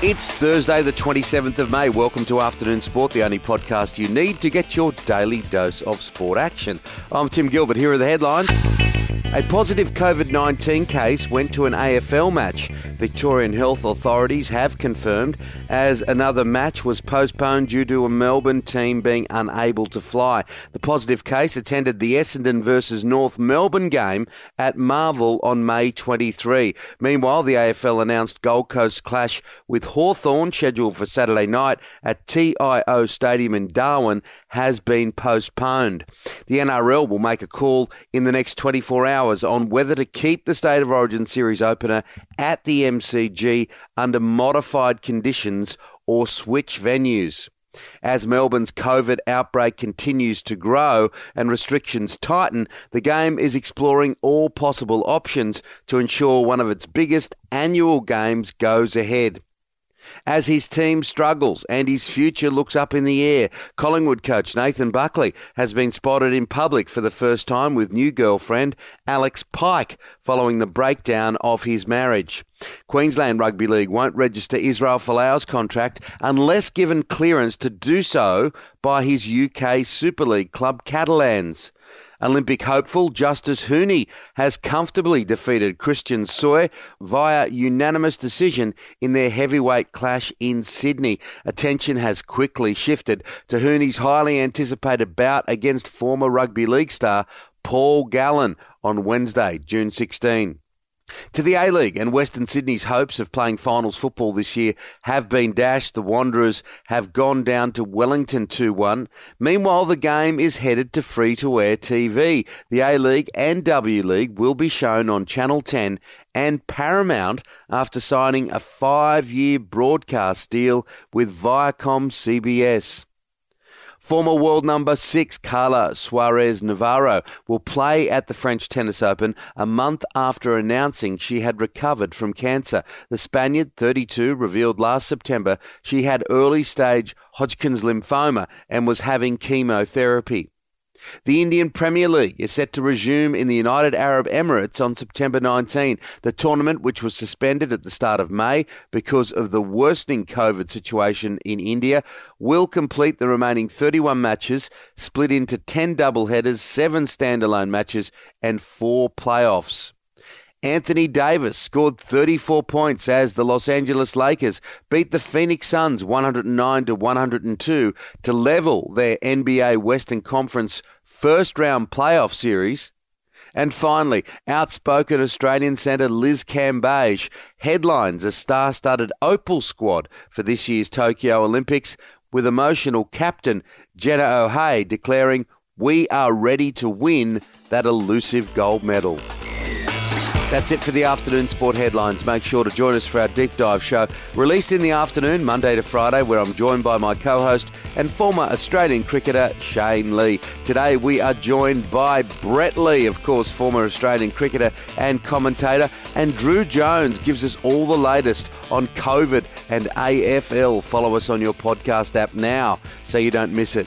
It's Thursday, the 27th of May. Welcome to Afternoon Sport, the only podcast you need to get your daily dose of sport action. I'm Tim Gilbert. Here are the headlines. A positive COVID 19 case went to an AFL match. Victorian health authorities have confirmed as another match was postponed due to a Melbourne team being unable to fly. The positive case attended the Essendon versus North Melbourne game at Marvel on May 23. Meanwhile, the AFL announced Gold Coast clash with Hawthorn scheduled for Saturday night at TIO Stadium in Darwin has been postponed. The NRL will make a call in the next 24 hours hours on whether to keep the State of Origin Series opener at the MCG under modified conditions or switch venues. As Melbourne's COVID outbreak continues to grow and restrictions tighten, the game is exploring all possible options to ensure one of its biggest annual games goes ahead. As his team struggles and his future looks up in the air, Collingwood coach Nathan Buckley has been spotted in public for the first time with new girlfriend Alex Pike following the breakdown of his marriage. Queensland Rugby League won't register Israel Folau's contract unless given clearance to do so by his UK Super League club Catalans. Olympic hopeful Justis Huni has comfortably defeated Christian Tsuji via unanimous decision in their heavyweight clash in Sydney. Attention has quickly shifted to Huni's highly anticipated bout against former rugby league star Paul Gallen on Wednesday, June 16. To the A League and Western Sydney's hopes of playing finals football this year have been dashed. The Wanderers have gone down to Wellington 2 1. Meanwhile, the game is headed to free to air TV. The A League and W League will be shown on Channel 10 and Paramount after signing a five year broadcast deal with Viacom CBS. Former world number six Carla Suarez Navarro will play at the French Tennis Open a month after announcing she had recovered from cancer. The Spaniard, 32, revealed last September she had early stage Hodgkin's lymphoma and was having chemotherapy. The Indian Premier League is set to resume in the United Arab Emirates on September 19. The tournament, which was suspended at the start of May because of the worsening COVID situation in India, will complete the remaining 31 matches, split into 10 double headers, 7 standalone matches, and 4 playoffs. Anthony Davis scored 34 points as the Los Angeles Lakers beat the Phoenix Suns 109 to 102 to level their NBA Western Conference first round playoff series. And finally, outspoken Australian centre Liz Cambage headlines a star studded Opal squad for this year's Tokyo Olympics, with emotional captain Jenna O'Hea declaring, We are ready to win that elusive gold medal. That's it for the afternoon sport headlines. Make sure to join us for our deep dive show, released in the afternoon, Monday to Friday, where I'm joined by my co host and former Australian cricketer, Shane Lee. Today, we are joined by Brett Lee, of course, former Australian cricketer and commentator, and Drew Jones gives us all the latest on COVID and AFL. Follow us on your podcast app now so you don't miss it.